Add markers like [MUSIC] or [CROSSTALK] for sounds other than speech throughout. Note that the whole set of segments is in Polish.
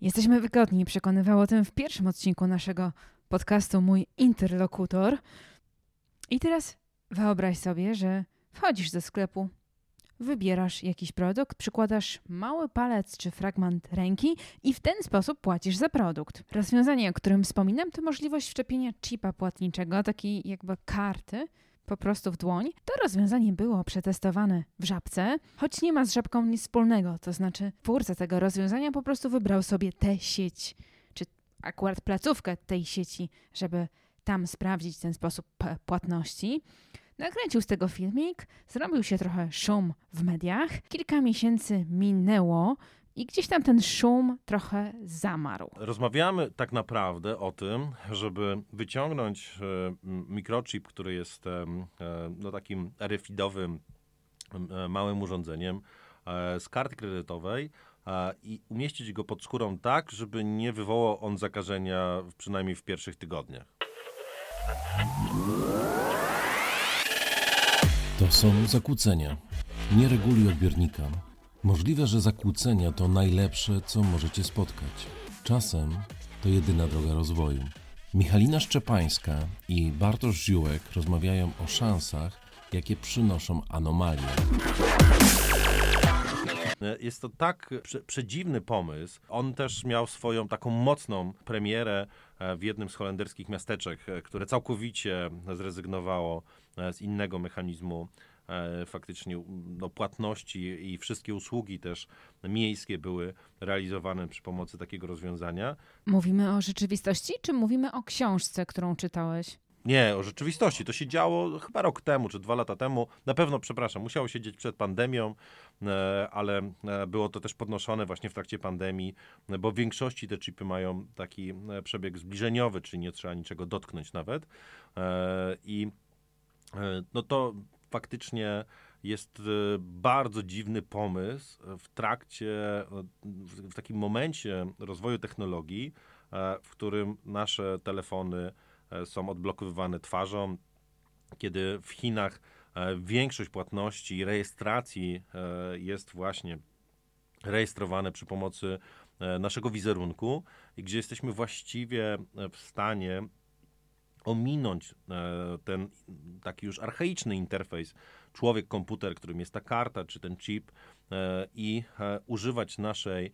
Jesteśmy wygodni, przekonywał o tym w pierwszym odcinku naszego podcastu mój interlokutor. I teraz wyobraź sobie, że wchodzisz do sklepu, wybierasz jakiś produkt, przykładasz mały palec czy fragment ręki i w ten sposób płacisz za produkt. Rozwiązanie, o którym wspominam, to możliwość wszczepienia chipa płatniczego, takiej jakby karty, po prostu w dłoń. To rozwiązanie było przetestowane w żabce, choć nie ma z żabką nic wspólnego. To znaczy, twórca tego rozwiązania po prostu wybrał sobie tę sieć, czy akurat placówkę tej sieci, żeby tam sprawdzić ten sposób płatności. Nakręcił z tego filmik, zrobił się trochę szum w mediach. Kilka miesięcy minęło i gdzieś tam ten szum trochę zamarł. Rozmawiamy tak naprawdę o tym, żeby wyciągnąć e, mikrochip, który jest e, no, takim RFID-owym e, małym urządzeniem z karty kredytowej i umieścić go pod skórą tak, żeby nie wywołał on zakażenia przynajmniej w pierwszych tygodniach. To są zakłócenia. Nie reguluj odbiornika. Możliwe, że zakłócenia to najlepsze, co możecie spotkać. Czasem to jedyna droga rozwoju. Michalina Szczepańska i Bartosz Ziółek rozmawiają o szansach, jakie przynoszą anomalie. Jest to tak prze, przedziwny pomysł. On też miał swoją taką mocną premierę e, w jednym z holenderskich miasteczek, e, które całkowicie zrezygnowało e, z innego mechanizmu faktycznie no, płatności i wszystkie usługi też miejskie były realizowane przy pomocy takiego rozwiązania. Mówimy o rzeczywistości, czy mówimy o książce, którą czytałeś? Nie, o rzeczywistości. To się działo chyba rok temu, czy dwa lata temu. Na pewno, przepraszam, musiało się dzieć przed pandemią, e, ale e, było to też podnoszone właśnie w trakcie pandemii, bo w większości te chipy mają taki e, przebieg zbliżeniowy, czyli nie trzeba niczego dotknąć nawet. I no to faktycznie jest bardzo dziwny pomysł w trakcie, w takim momencie rozwoju technologii, w którym nasze telefony E, są odblokowywane twarzą, kiedy w Chinach e, większość płatności i rejestracji e, jest właśnie rejestrowane przy pomocy naszego wizerunku, gdzie jesteśmy właściwie w stanie ominąć ten taki już archaiczny interfejs człowiek-komputer, którym jest ta karta czy ten chip i używać naszej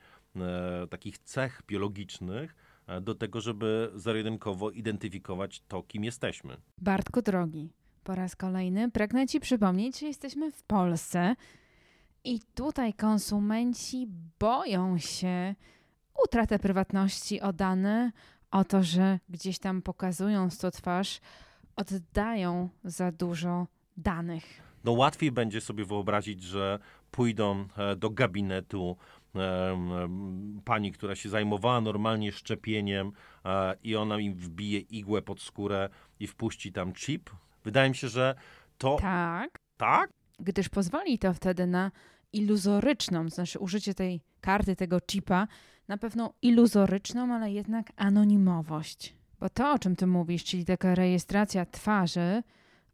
takich cech biologicznych E, do tego, żeby zero-jedynkowo identyfikować to, kim jesteśmy. Bartku drogi, po raz kolejny pragnę Ci przypomnieć, że jesteśmy w Polsce i tutaj konsumenci boją się utratę prywatności o dane, o to, że gdzieś tam pokazując to twarz, oddają za dużo danych. No łatwiej będzie sobie wyobrazić, że pójdą e, do gabinetu pani, która się zajmowała normalnie szczepieniem e, i ona im wbije igłę pod skórę i wpuści tam chip. Wydaje mi się, że to... Tak. Tak? Gdyż pozwoli to wtedy na iluzoryczną, to znaczy użycie tej karty, tego chipa, na pewną iluzoryczną, ale jednak anonimowość. Bo to, o czym ty mówisz, czyli taka rejestracja twarzy,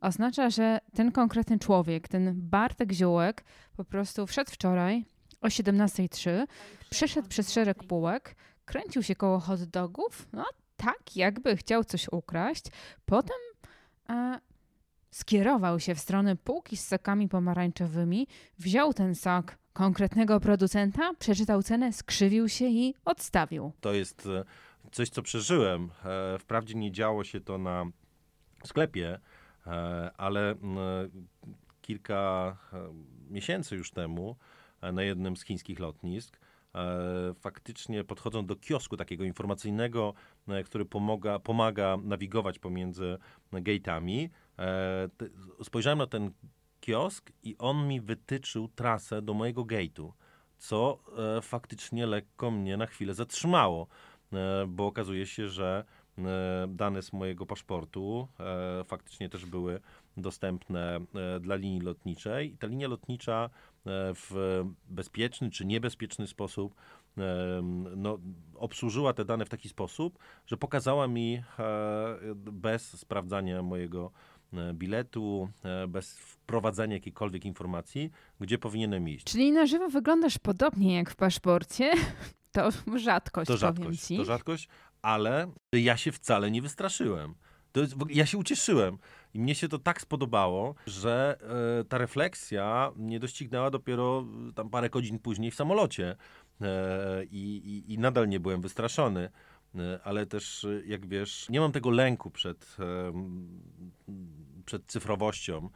oznacza, że ten konkretny człowiek, ten Bartek Ziołek, po prostu wszedł wczoraj o 17.03 przeszedł przez szereg półek, kręcił się koło hot dogów, no tak jakby chciał coś ukraść. Potem e, skierował się w stronę półki z sokami pomarańczowymi, wziął ten sok konkretnego producenta, przeczytał cenę, skrzywił się i odstawił. To jest e, coś, co przeżyłem. E, wprawdzie nie działo się to na sklepie, e, ale kilka miesięcy już temu na jednym z chińskich lotnisk. Faktycznie podchodzą do kiosku takiego informacyjnego, który pomaga, pomaga nawigować pomiędzy gate'ami. Spojrzałem na ten kiosk i on mi wytyczył trasę do mojego gate'u, co faktycznie lekko mnie na chwilę zatrzymało, bo okazuje się, że dane z mojego paszportu faktycznie też były dostępne dla linii lotniczej. I ta linia lotnicza E, w bezpieczny czy niebezpieczny sposób e, no, obsłużyła te dane w taki sposób, że pokazała mi e, bez sprawdzania mojego biletu, bez wprowadzania jakiejkolwiek informacji, gdzie powinienem iść. Czyli na żywo wyglądasz podobnie jak w paszporcie, [LAUGHS] To rzadkość, To powiem rzadkość, ci. to rzadkość, ale ja się wcale nie wystraszyłem. To jest, ja się ucieszyłem i mnie się to tak spodobało, że e, ta refleksja mnie doścignęła dopiero e, tam parę godzin później w samolocie e, i, i nadal nie byłem wystraszony. E, Ale też, e, jak wiesz, nie mam tego lęku przed, em, przed cyfrowością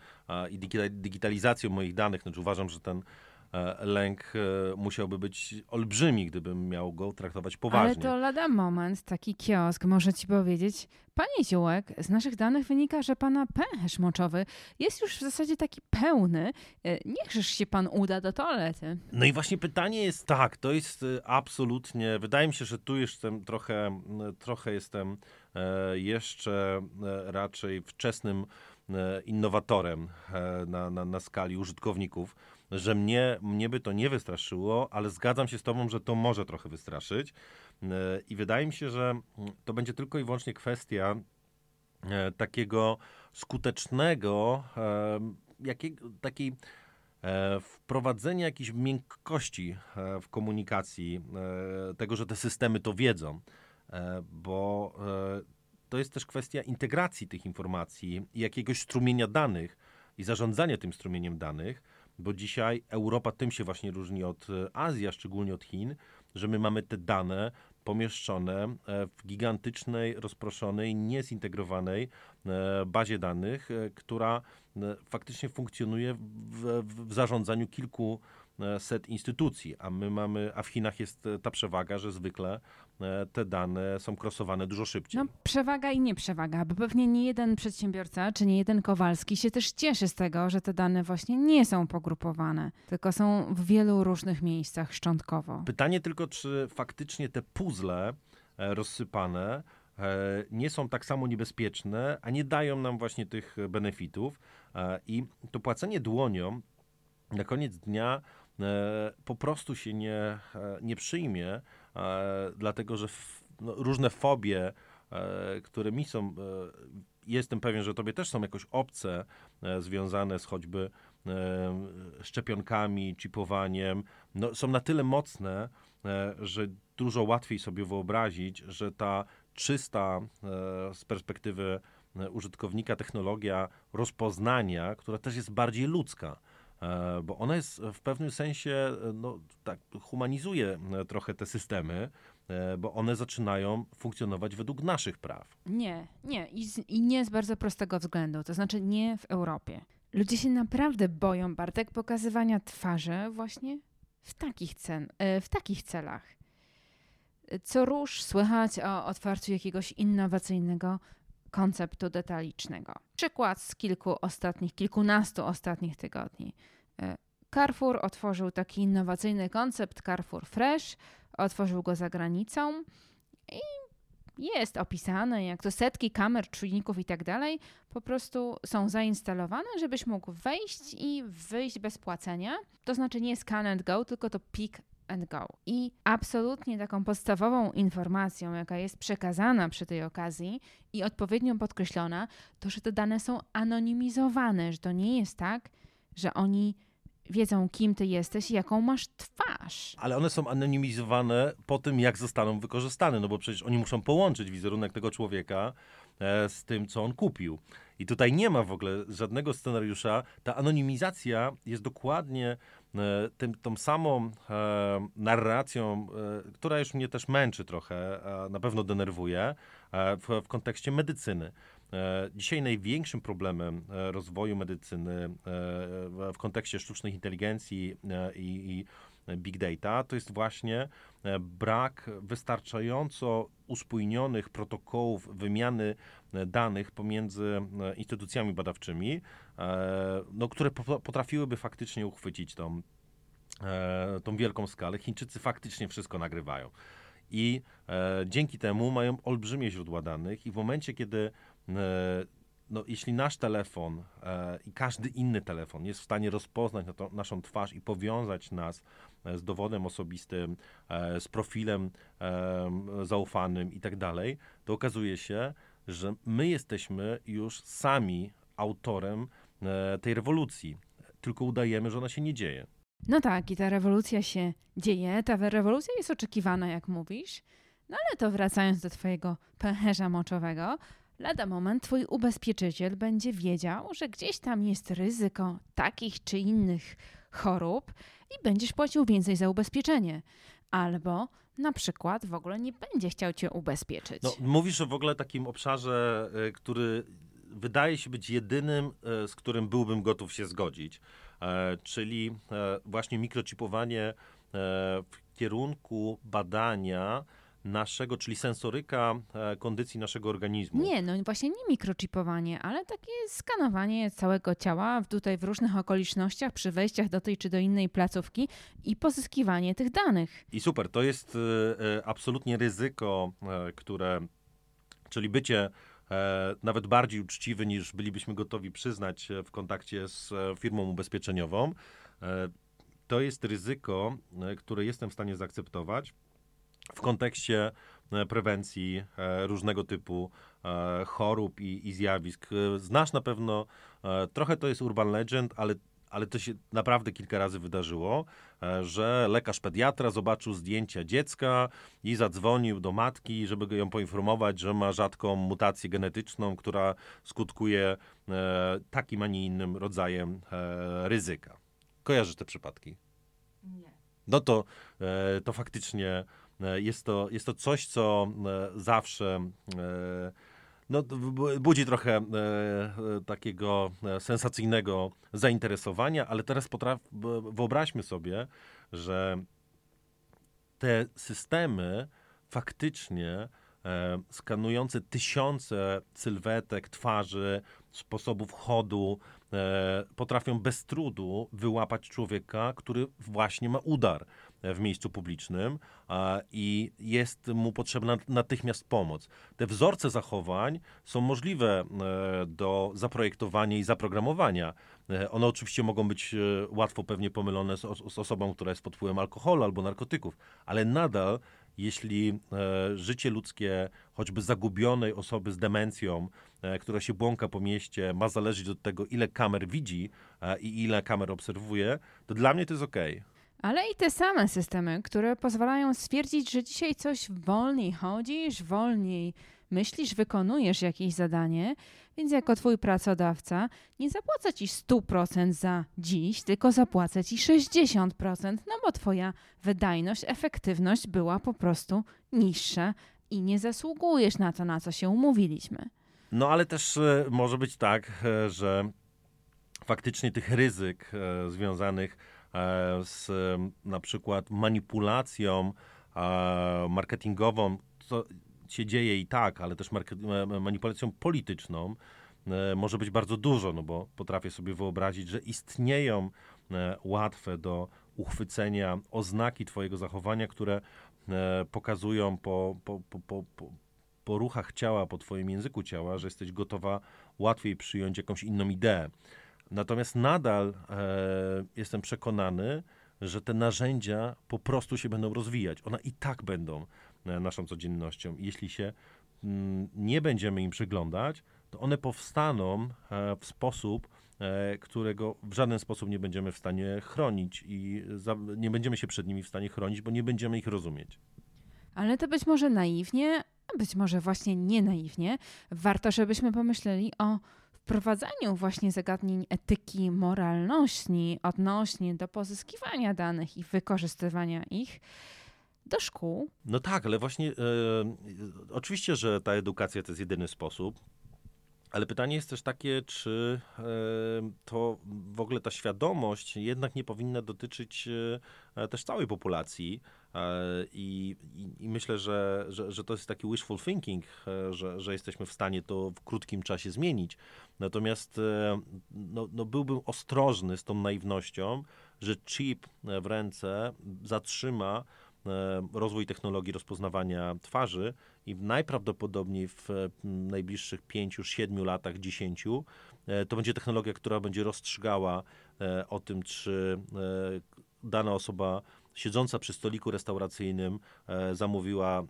i digita- digitalizacją moich danych. Znaczy uważam, że ten e, lęk e, musiałby być olbrzymi, gdybym miał go traktować poważnie. Ale to lada moment, taki kiosk może ci powiedzieć, panie Ziołek, z naszych danych wynika, że pana pęcherz moczowy jest już w zasadzie taki pełny. E, Niechżeż się pan uda do toalety. No i właśnie pytanie jest tak, to jest absolutnie, wydaje mi się, że tu jestem trochę, trochę jestem e, jeszcze e, raczej wczesnym e, innowatorem e, na, na, na skali użytkowników, że mnie, mnie by to nie wystraszyło, ale zgadzam się z tobą, że to może trochę wystraszyć. E, i wydaje mi się, że mm, to będzie tylko i wyłącznie kwestia e, takiego skutecznego, e, e, wprowadzenia jakiejś miękkości w komunikacji, tego, że te systemy to wiedzą, bo to jest też kwestia integracji tych informacji i jakiegoś strumienia danych i zarządzania tym strumieniem danych, bo dzisiaj Europa tym się właśnie różni od e, Azji, a szczególnie od Chin, że my mamy te dane pomieszczone e, w gigantycznej, rozproszonej, niezintegrowanej e, bazie danych, która faktycznie funkcjonuje w, w, zarządzaniu kilku set instytucji, a my mamy, a w Chinach jest e, ta przewaga, że zwykle e, te dane są krosowane dużo szybciej. No przewaga i nieprzewaga, bo pewnie nie jeden przedsiębiorca, czy nie jeden Kowalski się też cieszy z tego, że te dane właśnie nie są pogrupowane, tylko są w wielu różnych miejscach szczątkowo. Pytanie tylko, czy faktycznie te puzzle e, rozsypane e, nie są tak samo niebezpieczne, a nie dają nam właśnie tych benefitów. E, I to płacenie dłonią na koniec dnia e, po prostu się nie, e, nie przyjmie, e, dlatego że no, różne fobie, e, które mi są, e, jestem pewien, że tobie też są jakoś obce, e, związane z choćby e, szczepionkami, chipowaniem, no, są na tyle mocne, e, że dużo łatwiej sobie wyobrazić, że ta czysta e, z perspektywy e, użytkownika technologia rozpoznania, która też jest bardziej ludzka, e, bo ona jest w pewnym sensie, e, no tak, humanizuje e, trochę te systemy, e, bo one zaczynają funkcjonować według naszych praw. Nie, nie. I, z, I nie z bardzo prostego względu, to znaczy nie w Europie. Ludzie się naprawdę boją, Bartek, pokazywania twarzy właśnie w takich, cen, e, w takich celach. Co róż słychać o otwarciu jakiegoś innowacyjnego konceptu detalicznego. Przykład z kilku ostatnich, kilkunastu ostatnich tygodni. E, Carrefour otworzył taki innowacyjny koncept Carrefour Fresh, otworzył go za granicą i jest opisane, jak to setki kamer, czujników i tak dalej po prostu są zainstalowane, żebyś mógł wejść i wyjść bez płacenia. To znaczy nie scan and go, tylko to pick and go. I absolutnie taką podstawową informacją, jaka jest przekazana przy tej okazji i odpowiednio podkreślona, to, że te dane są anonimizowane, że to nie jest tak, że oni wiedzą, kim ty jesteś i jaką masz twarz. Ale one są anonimizowane po tym, jak zostaną wykorzystane, no bo przecież oni muszą połączyć wizerunek tego człowieka e, z tym, co on kupił. I tutaj nie ma w ogóle żadnego scenariusza. Ta anonimizacja jest dokładnie tym, tą samą e, narracją, e, która już mnie też męczy trochę, a na pewno denerwuje e, w, w kontekście medycyny. E, Dzisiaj największym problemem e, rozwoju medycyny e, w- kontekście sztucznej inteligencji e, i, i big data to jest właśnie e, brak wystarczająco uspójnionych protokołów wymiany e, danych pomiędzy e, instytucjami badawczymi, e, no, które po- potrafiłyby faktycznie uchwycić tą, tą wielką skalę. Chińczycy faktycznie wszystko nagrywają. I dzięki temu mają olbrzymie źródła danych i w momencie, kiedy no, jeśli nasz telefon e, i każdy inny telefon jest w stanie rozpoznać naszą twarz i powiązać nas z dowodem osobistym, e, z profilem e, zaufanym i tak dalej, to okazuje się, że my jesteśmy już sami autorem e, tej rewolucji, tylko udajemy, że ona się nie dzieje. No tak, i ta rewolucja się dzieje, ta rewolucja jest oczekiwana, jak mówisz. No ale to wracając do twojego pęcherza moczowego, lada moment twój ubezpieczyciel będzie wiedział, że gdzieś tam jest ryzyko takich czy innych chorób i będziesz płacił więcej za ubezpieczenie. Albo na przykład w ogóle nie będzie chciał cię ubezpieczyć. No, mówisz o w ogóle takim obszarze, y, który wydaje się być jedynym, y, z którym byłbym gotów się zgodzić, e, czyli e, właśnie mikrochipowanie e, w kierunku badania naszego, czyli sensoryka kondycji naszego organizmu. Nie, no właśnie nie mikrochipowanie, ale takie skanowanie całego ciała tutaj w różnych okolicznościach przy wejściach do tej czy do innej placówki i pozyskiwanie tych danych. I super, to jest absolutnie ryzyko, które, czyli bycie e, nawet bardziej uczciwy niż bylibyśmy gotowi przyznać w kontakcie z e, firmą ubezpieczeniową. E, to jest ryzyko, e, które jestem w stanie zaakceptować w kontekście e, prewencji e, różnego typu chorób i, i zjawisk. Znasz na pewno, trochę to jest urban legend, ale ale to się naprawdę kilka razy wydarzyło, e, że lekarz pediatra zobaczył zdjęcia dziecka i zadzwonił do matki, żeby ją poinformować, że ma rzadką mutację genetyczną, która skutkuje e, takim, a nie innym rodzajem e, ryzyka. Kojarzysz te przypadki? Nie. No to, to faktycznie jest to, jest to coś, co zawsze no, budzi trochę e, e, takiego e, sensacyjnego zainteresowania, ale teraz potraf, wyobraźmy sobie, że te systemy faktycznie e, skanujące tysiące sylwetek, twarzy, sposobów chodu, e, potrafią bez trudu wyłapać człowieka, który właśnie ma udar w miejscu publicznym i jest mu potrzebna natychmiast pomoc. Te wzorce zachowań są możliwe e, do zaprojektowania i zaprogramowania. E, one oczywiście mogą być e, łatwo pewnie pomylone z osobą, która jest pod wpływem alkoholu albo narkotyków, ale nadal jeśli życie ludzkie, choćby zagubionej osoby z demencją, która się błąka po mieście, ma zależeć od tego, ile kamer widzi i ile kamer obserwuje, to dla mnie to jest ok ale i te same systemy, które pozwalają stwierdzić, że dzisiaj coś wolniej chodzisz, wolniej myślisz, wykonujesz jakieś zadanie, więc jako twój pracodawca nie zapłacę ci 100% za dziś, tylko zapłacę ci 60%, no bo twoja wydajność, efektywność była po prostu niższa i nie zasługujesz na to, na co się umówiliśmy. No ale też e, może być tak, e, że faktycznie tych ryzyk e, związanych z na przykład manipulacją marketingową, co się dzieje i tak, ale też manipulacją polityczną, e, może być bardzo dużo, no bo potrafię sobie wyobrazić, że istnieją łatwe do uchwycenia oznaki Twojego zachowania, które pokazują po, po, po, po, po ruchach ciała, po Twoim języku ciała, że jesteś gotowa łatwiej przyjąć jakąś inną ideę. Natomiast nadal e, jestem przekonany, że te narzędzia po prostu się będą rozwijać. One i tak będą e, naszą codziennością. Jeśli się mm, nie będziemy im przyglądać, to one powstaną e, w sposób, e, którego w żaden sposób nie będziemy w stanie chronić i nie będziemy się przed nimi w stanie chronić, bo nie będziemy ich rozumieć. Ale to być może naiwnie, być może właśnie nie naiwnie, warto, żebyśmy pomyśleli o wprowadzaniu właśnie zagadnień etyki, moralności odnośnie do pozyskiwania danych i wykorzystywania ich do szkół. No tak, ale właśnie e, oczywiście, że ta edukacja to jest jedyny sposób. Ale pytanie jest też takie, czy e, to w ogóle ta świadomość jednak nie powinna dotyczyć e, też całej populacji. E, I, i, I, myślę, że, że, że, to jest taki wishful thinking, że, że jesteśmy w stanie to w krótkim czasie zmienić. Natomiast no, no byłbym ostrożny z tą naiwnością, że chip w ręce zatrzyma rozwój technologii rozpoznawania twarzy i najprawdopodobniej w najbliższych 5, 7 latach, 10 e, to będzie technologia, która będzie rozstrzygała e, o tym, czy e, dana osoba siedząca przy stoliku restauracyjnym zamówiła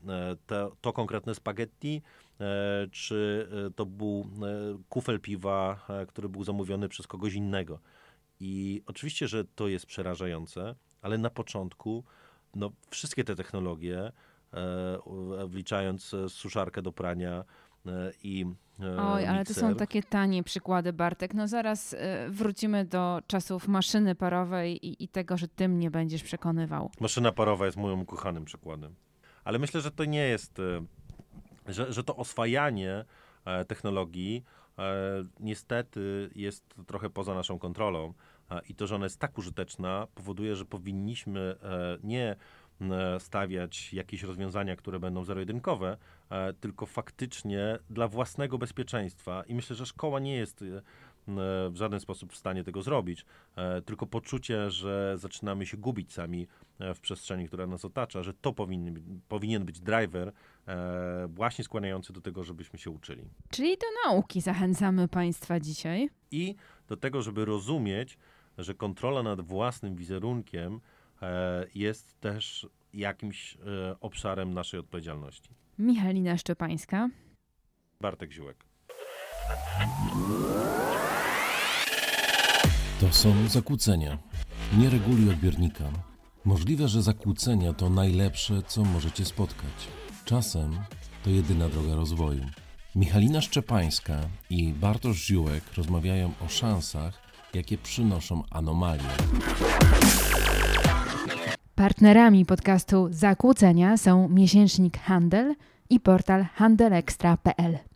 to konkretne spaghetti, czy to był kufel piwa, który był zamówiony przez kogoś innego. I oczywiście, że to jest przerażające, ale na początku no, wszystkie te technologie, e, wliczając e, suszarkę do prania e, i Oj, ale to są takie tanie przykłady, Bartek. No zaraz wrócimy do czasów maszyny parowej i, i tego, że ty mnie będziesz przekonywał. Maszyna parowa jest moim ukochanym przykładem. Ale myślę, że to nie jest, że, że to oswajanie technologii niestety jest trochę poza naszą kontrolą. I to, że ona jest tak użyteczna, powoduje, że powinniśmy e, nie m, stawiać jakieś rozwiązania, które będą zero-jedynkowe, e, tylko faktycznie dla własnego bezpieczeństwa. I myślę, że szkoła nie jest e, w żaden sposób w stanie tego zrobić, e, tylko poczucie, że zaczynamy się gubić sami e, w przestrzeni, która nas otacza, że to powinny, powinien być driver e, właśnie skłaniający do tego, żebyśmy się uczyli. Czyli do nauki zachęcamy Państwa dzisiaj. I do tego, żeby rozumieć, że kontrola nad własnym wizerunkiem e, jest też jakimś e, obszarem naszej odpowiedzialności. Michalina Szczepańska. Bartek Ziółek. To są zakłócenia. Nie reguluj odbiornika. Możliwe, że zakłócenia to najlepsze, co możecie spotkać. Czasem to jedyna droga rozwoju. Michalina Szczepańska i Bartosz Ziółek rozmawiają o szansach, jakie przynoszą anomalie. Partnerami podcastu Zakłócenia są miesięcznik Handel i portal handelextra.pl.